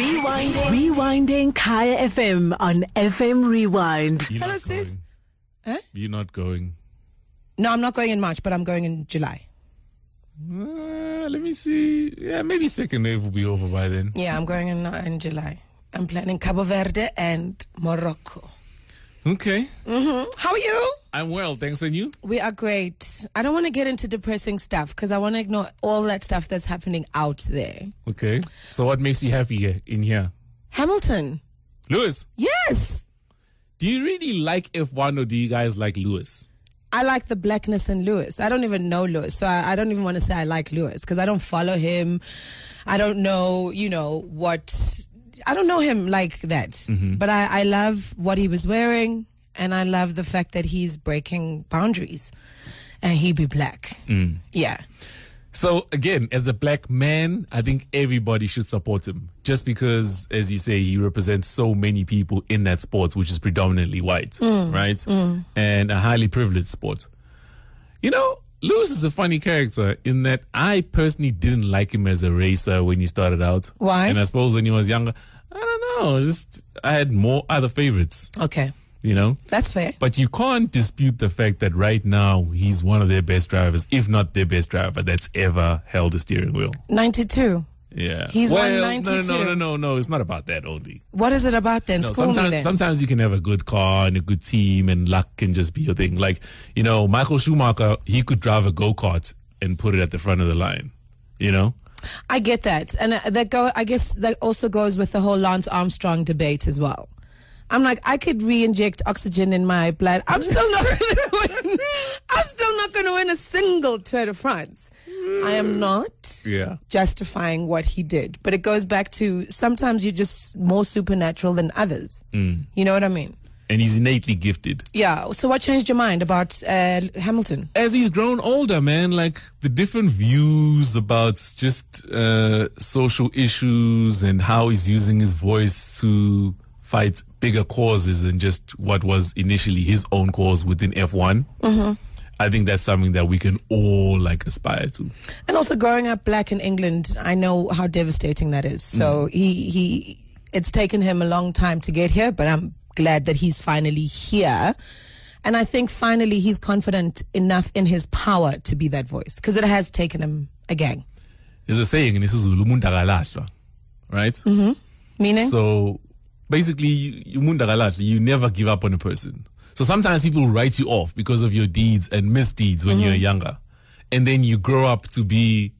Rewinding. Rewinding Kaya FM on FM Rewind. You're Hello, not sis. going. Huh? You're not going. No, I'm not going in March, but I'm going in July. Uh, let me see. Yeah, maybe second wave will be over by then. Yeah, I'm going in, uh, in July. I'm planning Cabo Verde and Morocco. Okay. Mm-hmm. How are you? I'm well, thanks. And you? We are great. I don't want to get into depressing stuff because I want to ignore all that stuff that's happening out there. Okay. So what makes you happy here, in here? Hamilton. Lewis, Yes. do you really like F1 or do you guys like Lewis? I like the blackness in Lewis. I don't even know Lewis, so I, I don't even want to say I like Lewis because I don't follow him. I don't know, you know, what. I don't know him like that. Mm-hmm. But I, I love what he was wearing, and I love the fact that he's breaking boundaries, and he be black. Mm. Yeah. So again, as a black man, I think everybody should support him just because, as you say, he represents so many people in that sport, which is predominantly white, mm. right? Mm. And a highly privileged sport. You know, Lewis is a funny character in that I personally didn't like him as a racer when he started out. Why? And I suppose when he was younger, I just I had more other favorites, Okay. you know? That's fair. But you can't dispute the fact that right now he's one of their best drivers, if not their best driver that's ever held a steering wheel. 92. Yeah. He's well, won No, 92. no, no, no, no. It's not about that only. What is it about then? No, sometimes, then. sometimes you can have a good car and a good team, and luck can just be your thing. Like, you know, Michael Schumacher, he could drive a go kart and put it at the front of the line. You know? I get that, and uh, that go. I guess that also goes with the whole Lance Armstrong debate as well. I'm like, I could re-inject oxygen in my blood. I'm still not going to win. I'm still not going to win a single Tour de France. I am not Yeah. justifying what he did, but it goes back to sometimes you're just more supernatural than others. Mm. You know what I mean? And he's innately gifted. Yeah. So what changed your mind about uh, Hamilton? as he's grown older, man, like the different views about just uh, social issues and how he's using his voice to fight bigger causes and just what was initially his own cause within F1. I think that's something that we can all like aspire to. And also growing up black in England, I know how devastating that is. So he he it's taken him a long time to get here, but I'm glad that he's finally here. And I think finally he's confident enough in his power to be that voice because it has taken him a gang. There's a saying in isiZulu, umuntu akalahlwa, right? Mm-hmm. Meaning? So basically, you, you umuntu akalahlwa, you never give up on a person. So sometimes people write you off because of your deeds and misdeeds when you're mm-hmm. younger. And then you grow up to be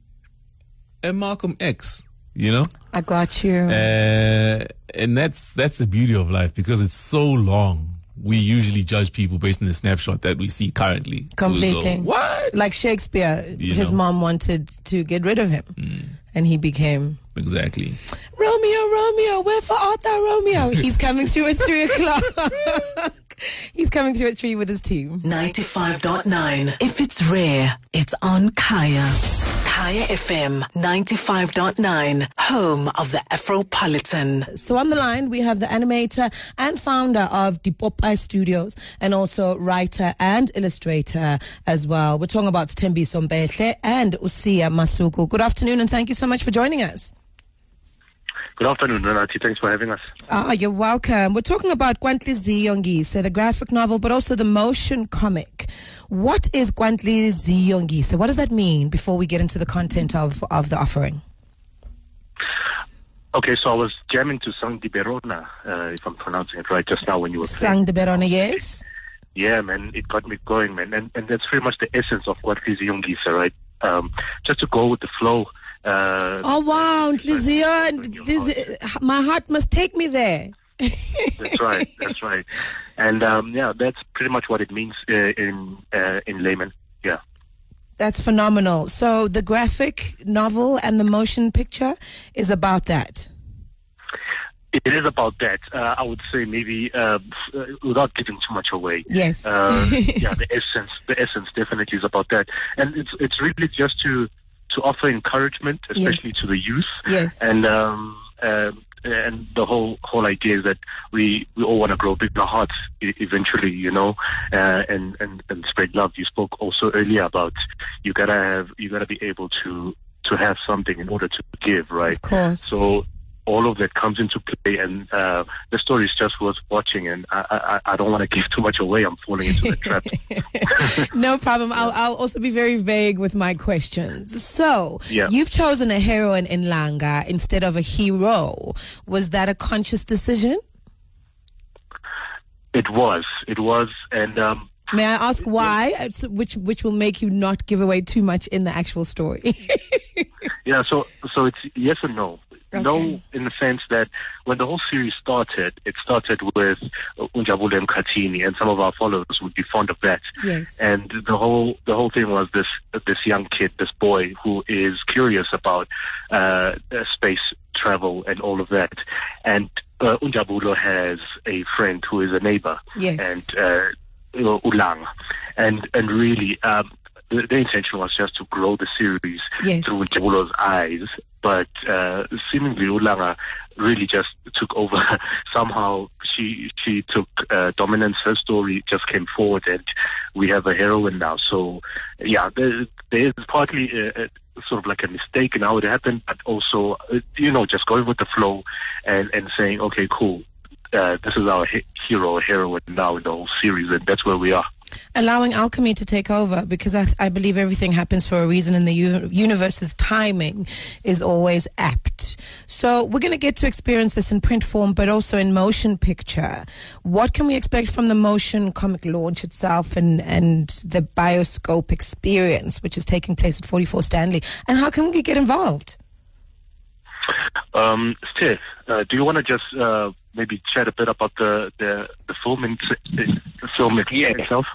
a Malcolm X, you know? I got you. Uh, and that's that's the beauty of life because it's so long. We usually judge people based on the snapshot that we see currently. We go, Completely. what? like Shakespeare, You his know. mom wanted to get rid of him. And he became exactly. Romeo, Romeo, wherefore art thou, Romeo? He's coming through at three o'clock. He's coming through at three with his team. 95.9. If it's rare, it's on Kaya. Kaya FM 95.9. Home of the Afropolitan. So on the line, we have the animator and founder of the Popeye Studios and also writer and illustrator as well. We're talking about Tembi Sombeshe and Usia Masuku. Good afternoon and thank you so much for joining us. Good afternoon, Renati. Thanks for having us. Ah, you're welcome. We're talking about KwaNhliziyo-Ngise, the graphic novel, but also the motion comic. What is KwaNhliziyo-Ngise? What does that mean before we get into the content of, of the offering? Okay, so I was jamming to Sang Di Berona, uh, if I'm pronouncing it right, just now when you were playing. Sang de Berona, yes? Yeah, man, it got me going, man. And, and that's pretty much the essence of what Fizi Yungisa, right? Um, just to go with the flow. Uh, Oh, wow. Ntlizio and When you're Ntlizi- my heart must take me there. That's right. That's right. And um, yeah, that's pretty much what it means uh, in uh, in layman. Yeah. That's phenomenal. So the graphic novel and the motion picture is about that. It is about that. Uh, I would say maybe uh, uh, without giving too much away. Yes. Uh, yeah, the essence, the essence definitely is about that, and it's it's really just to to offer encouragement, especially to the youth, Yes. and um, um and the whole whole idea is that we we all want to grow bigger hearts eventually, you know, uh, and and and spread love. You spoke also earlier about you gotta have you gotta be able to to have something in order to give, right? Of course. So all of that comes into play, and uh, the story is just worth watching. And I, I, I don't want to give too much away. I'm falling into the trap. no problem. I'll, I'll also be very vague with my questions. So, Yeah. you've chosen a heroine in Langa instead of a hero. Was that a conscious decision? it was, it was, and um, May I ask why? Which which will make you not give away too much in the actual story. Yeah, so so it's yes and no. No, in the sense that when the whole series started, it started with uh, Unjabule Mkhatini, and some of our followers would be fond of that. Yes. And the whole the whole thing was this this young kid, this boy who is curious about uh, uh, space travel and all of that. And uh, Unjabulo has a friend who is a neighbor Yes. and uh, Ulang, and and really um, the, the intention was just to grow the series Yes. through Jabulo's eyes, but uh, seemingly Ulanga really just took over. Somehow she she took uh, dominance. Her story just came forward, and we have a heroine now. So yeah, there, there is partly a, a, sort of like a mistake in how it happened, but also uh, you know just going with the flow and and saying okay, cool. Uh, this is our he- hero heroine now in the whole series, and that's where we are. Allowing alchemy to take over because I, I believe everything happens for a reason and the u- universe's timing is always apt. So we're going to get to experience this in print form, but also in motion picture. What can we expect from the motion comic launch itself and, and the bioscope experience, which is taking place at 44 Stanley? And how can we get involved? Um, Steph, uh, do you want to just uh, maybe chat a bit about the the, the film in, the film Yeah. itself?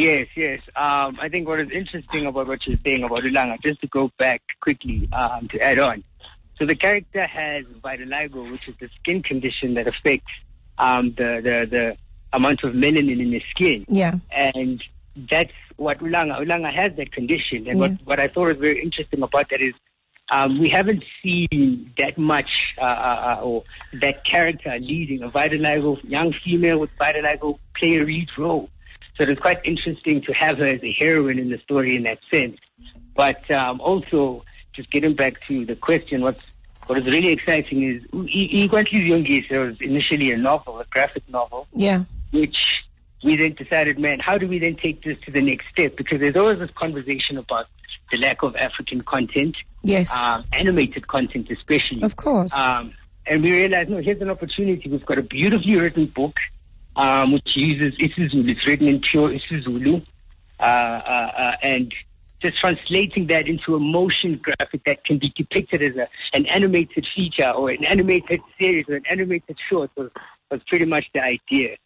Yes, yes. Um, I think what is interesting about what you're saying about Ulanga, just to go back quickly um, to add on. So the character has vitiligo, which is the skin condition that affects um, the, the the amount of melanin in the skin, Yeah. and that's what Ulanga. Ulanga has that condition, and Yeah. what what I thought was very interesting about that is. Um, we haven't seen that much, uh, uh, uh, or that character leading a vitiligo young female with vitiligo play a lead role. So it was quite interesting to have her as a heroine in the story in that sense. But um, also, just getting back to the question, what's, what is really exciting is Igwantlizio Yongis was initially a novel, a graphic novel, Yeah. which we then decided, man, how do we then take this to the next step? Because there's always this conversation about the lack of African content, Yes. um, animated content especially. of course. Um, and we realized, no, here's an opportunity. We've got a beautifully written book, um, which uses isiZulu. It's written in pure isiZulu, uh, uh, uh, and just translating that into a motion graphic that can be depicted as a, an animated feature or an animated series or an animated short was, was pretty much the idea.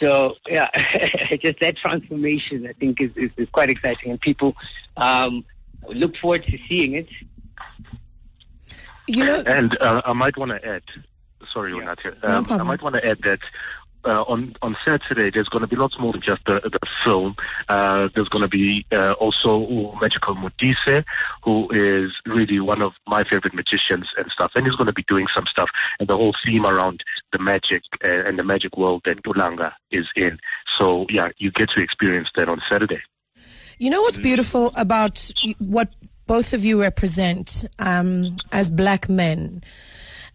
So yeah, just that transformation I think is, is, is quite exciting, and people um, look forward to seeing it. you know, And uh, I might want to add, sorry, Yeah. Onatia, No um, I might want to add that uh, on on Saturday there's going to be lots more than just the, the film. Uh, there's going to be uh, also Magical Modise, who is really one of my favorite magicians and stuff, and he's going to be doing some stuff and the whole theme around the magic uh, and the magic world that Ulanga is in. So yeah, you get to experience that on Saturday. You know what's beautiful about what both of you represent um, as black men?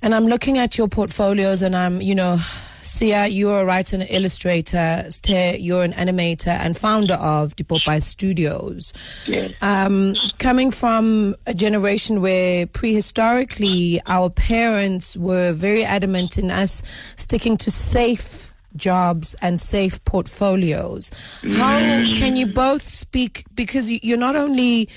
And I'm looking at your portfolios and I'm, you know, Siya, you're a writer and illustrator. Ste, you're an animator and founder of Dipopai Studios. Yes. Um, coming from a generation where prehistorically our parents were very adamant in us sticking to safe jobs and safe portfolios. How can you both speak because you're not only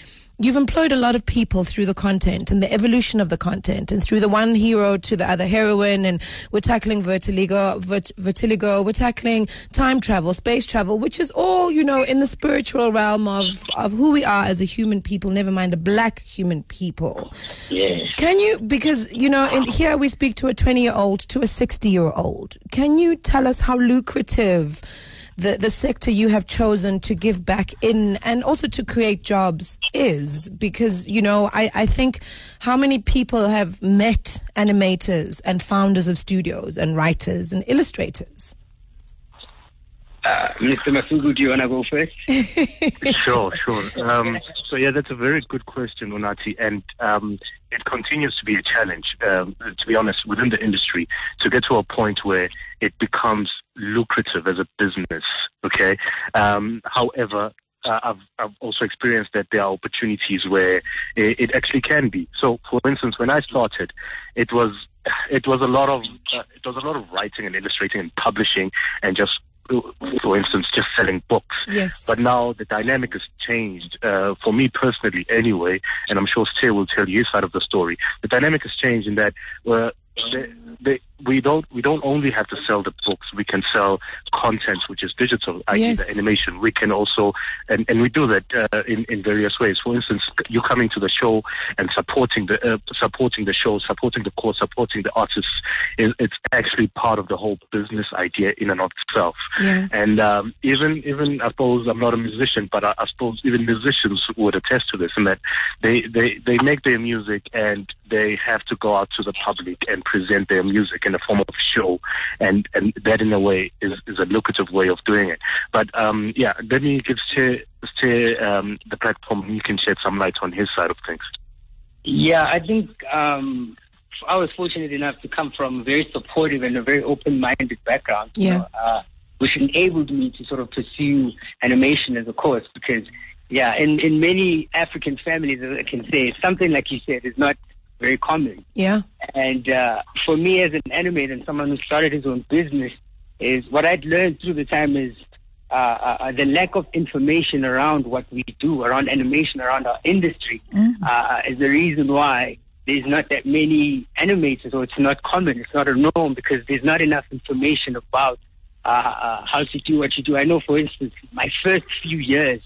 You've employed a lot of people through the content and the evolution of the content and through the one hero to the other heroine and we're tackling vertigo, vert, vertigo, we're tackling time travel, space travel, which is all, you know, in the spiritual realm of, of who we are as a human people, never mind a black human people. Yes. Can you, because, you know, in here we speak to a 20 year old, to a 60 year old. Can you tell us how lucrative the, the sector you have chosen to give back in and also to create jobs is? Because, you know, I, I think how many people have met animators and founders of studios and writers and illustrators? Uh, Mr. Masuku, do you want to go first? sure, sure. Um, so yeah, that's a very good question, Unati. And um, it continues to be a challenge, um, to be honest, within the industry to get to a point where it becomes lucrative as a business. Okay. Um, however, uh, I've, I've also experienced that there are opportunities where it, it actually can be. So, for instance, when I started, it was it was a lot of uh, it was a lot of writing and illustrating and publishing and just for instance, just selling books. Yes. But now the dynamic has changed. Uh, for me personally, anyway, and I'm sure Steve will tell you side of the story. The dynamic has changed in that uh, they, they, we don't we don't only have to sell the books. We can sell content which is digital, i.e. Yes. the animation. We can also and, and we do that uh, in in various ways. For instance, you coming to the show and supporting the uh, supporting the show, supporting the cause, supporting the artists. Is, it's actually part of the whole business idea in and of itself. Yeah. And um, even even I suppose I'm not a musician, but I, I suppose even musicians would attest to this, in that they, they they make their music and they have to go out to the public and present their music in the form of a show, and and that in a way is, is a lucrative way of doing it. But um, yeah, let me give Ste Ste, um, the platform. He can shed some light on his side of things. Yeah, I think um, I was fortunate enough to come from a very supportive and a very open-minded background. you know, uh, which enabled me to sort of pursue animation as a course because, yeah, in, in many African families, I can say, something like you said is not very common. Yeah. And uh, for me, as an animator and someone who started his own business, is what I'd learned through the time is uh, uh, the lack of information around what we do, around animation, around our industry, uh, is the reason why there's not that many animators, or it's not common, it's not a norm, because there's not enough information about uh, uh, how to do what you do. I know, for instance, my first few years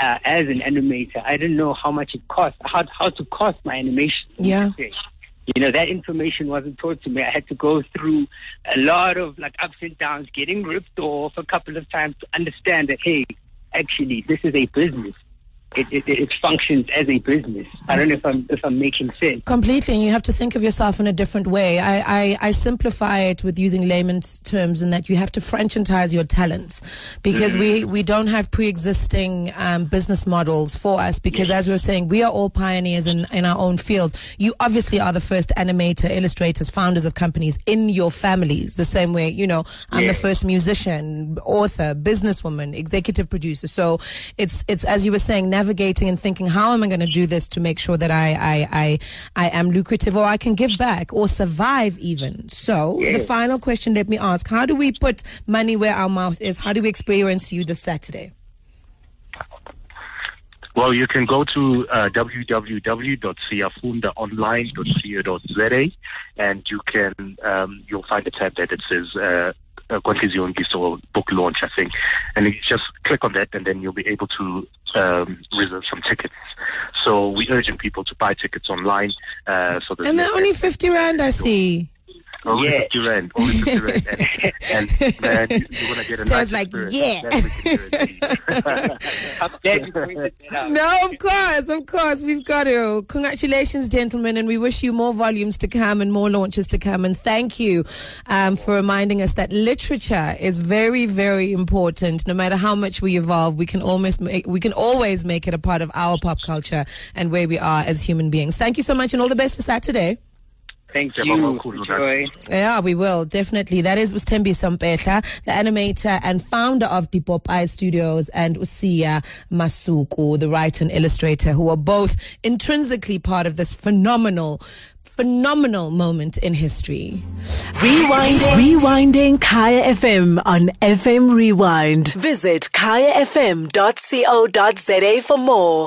uh, as an animator, I didn't know how much it cost, how, how to cost my animation. Yeah. You know, that information wasn't taught to me. I had to go through a lot of like ups and downs, getting ripped off a couple of times to understand that, hey, actually, this is a business. It, it, it functions as a business. I don't know if I'm if I'm making sense. Completely, and you have to think of yourself in a different way. I, I, I simplify it with using layman's terms in that you have to franchise your talents because we, we don't have pre-existing um, business models for us because as we were saying, we are all pioneers in, in our own fields. You obviously are the first animator, illustrators, founders of companies in your families, the same way, you know, I'm the first musician, author, businesswoman, executive producer. So it's, it's, as you were saying, navigating and thinking, how am I going to do this to make sure that I, I, I, I am lucrative or I can give back or survive even. So the final question, let me ask, how do we put money where our mouth is? How do we experience you this Saturday? Well, you can go to uh, www.siafundaonline.co.za and you can um, you'll find a tab that it says uh, uh, KwaNhliziyo-Ngise book launch, I think, and you just click on that, and then you'll be able to um, reserve some tickets. So we're urging people to buy tickets online. Uh, so And they're only 50 Rand, I see. Only Yeah. 50 rand, only 50 rand, and, and man, you, you're gonna get a nice like, experience. yeah. That we can guarantee. I'm glad you pointed that out. No, of course, of course, we've got to. Congratulations, gentlemen, and we wish you more volumes to come and more launches to come. And thank you um, for reminding us that literature is very, very important. No matter how much we evolve, we can almost make, we can always make it a part of our pop culture and where we are as human beings. Thank you so much, and all the best for Saturday. Thank Yeah, you. Mama, cool, Enjoy. Yeah, we will definitely. That is Ustembi Sampetla, the animator and founder of Depop Eye Studios, and Usia Masuku, the writer and illustrator, who are both intrinsically part of this phenomenal, phenomenal moment in history. Rewinding. Rewinding Kaya FM on FM Rewind. Visit kayafm.co.za for more.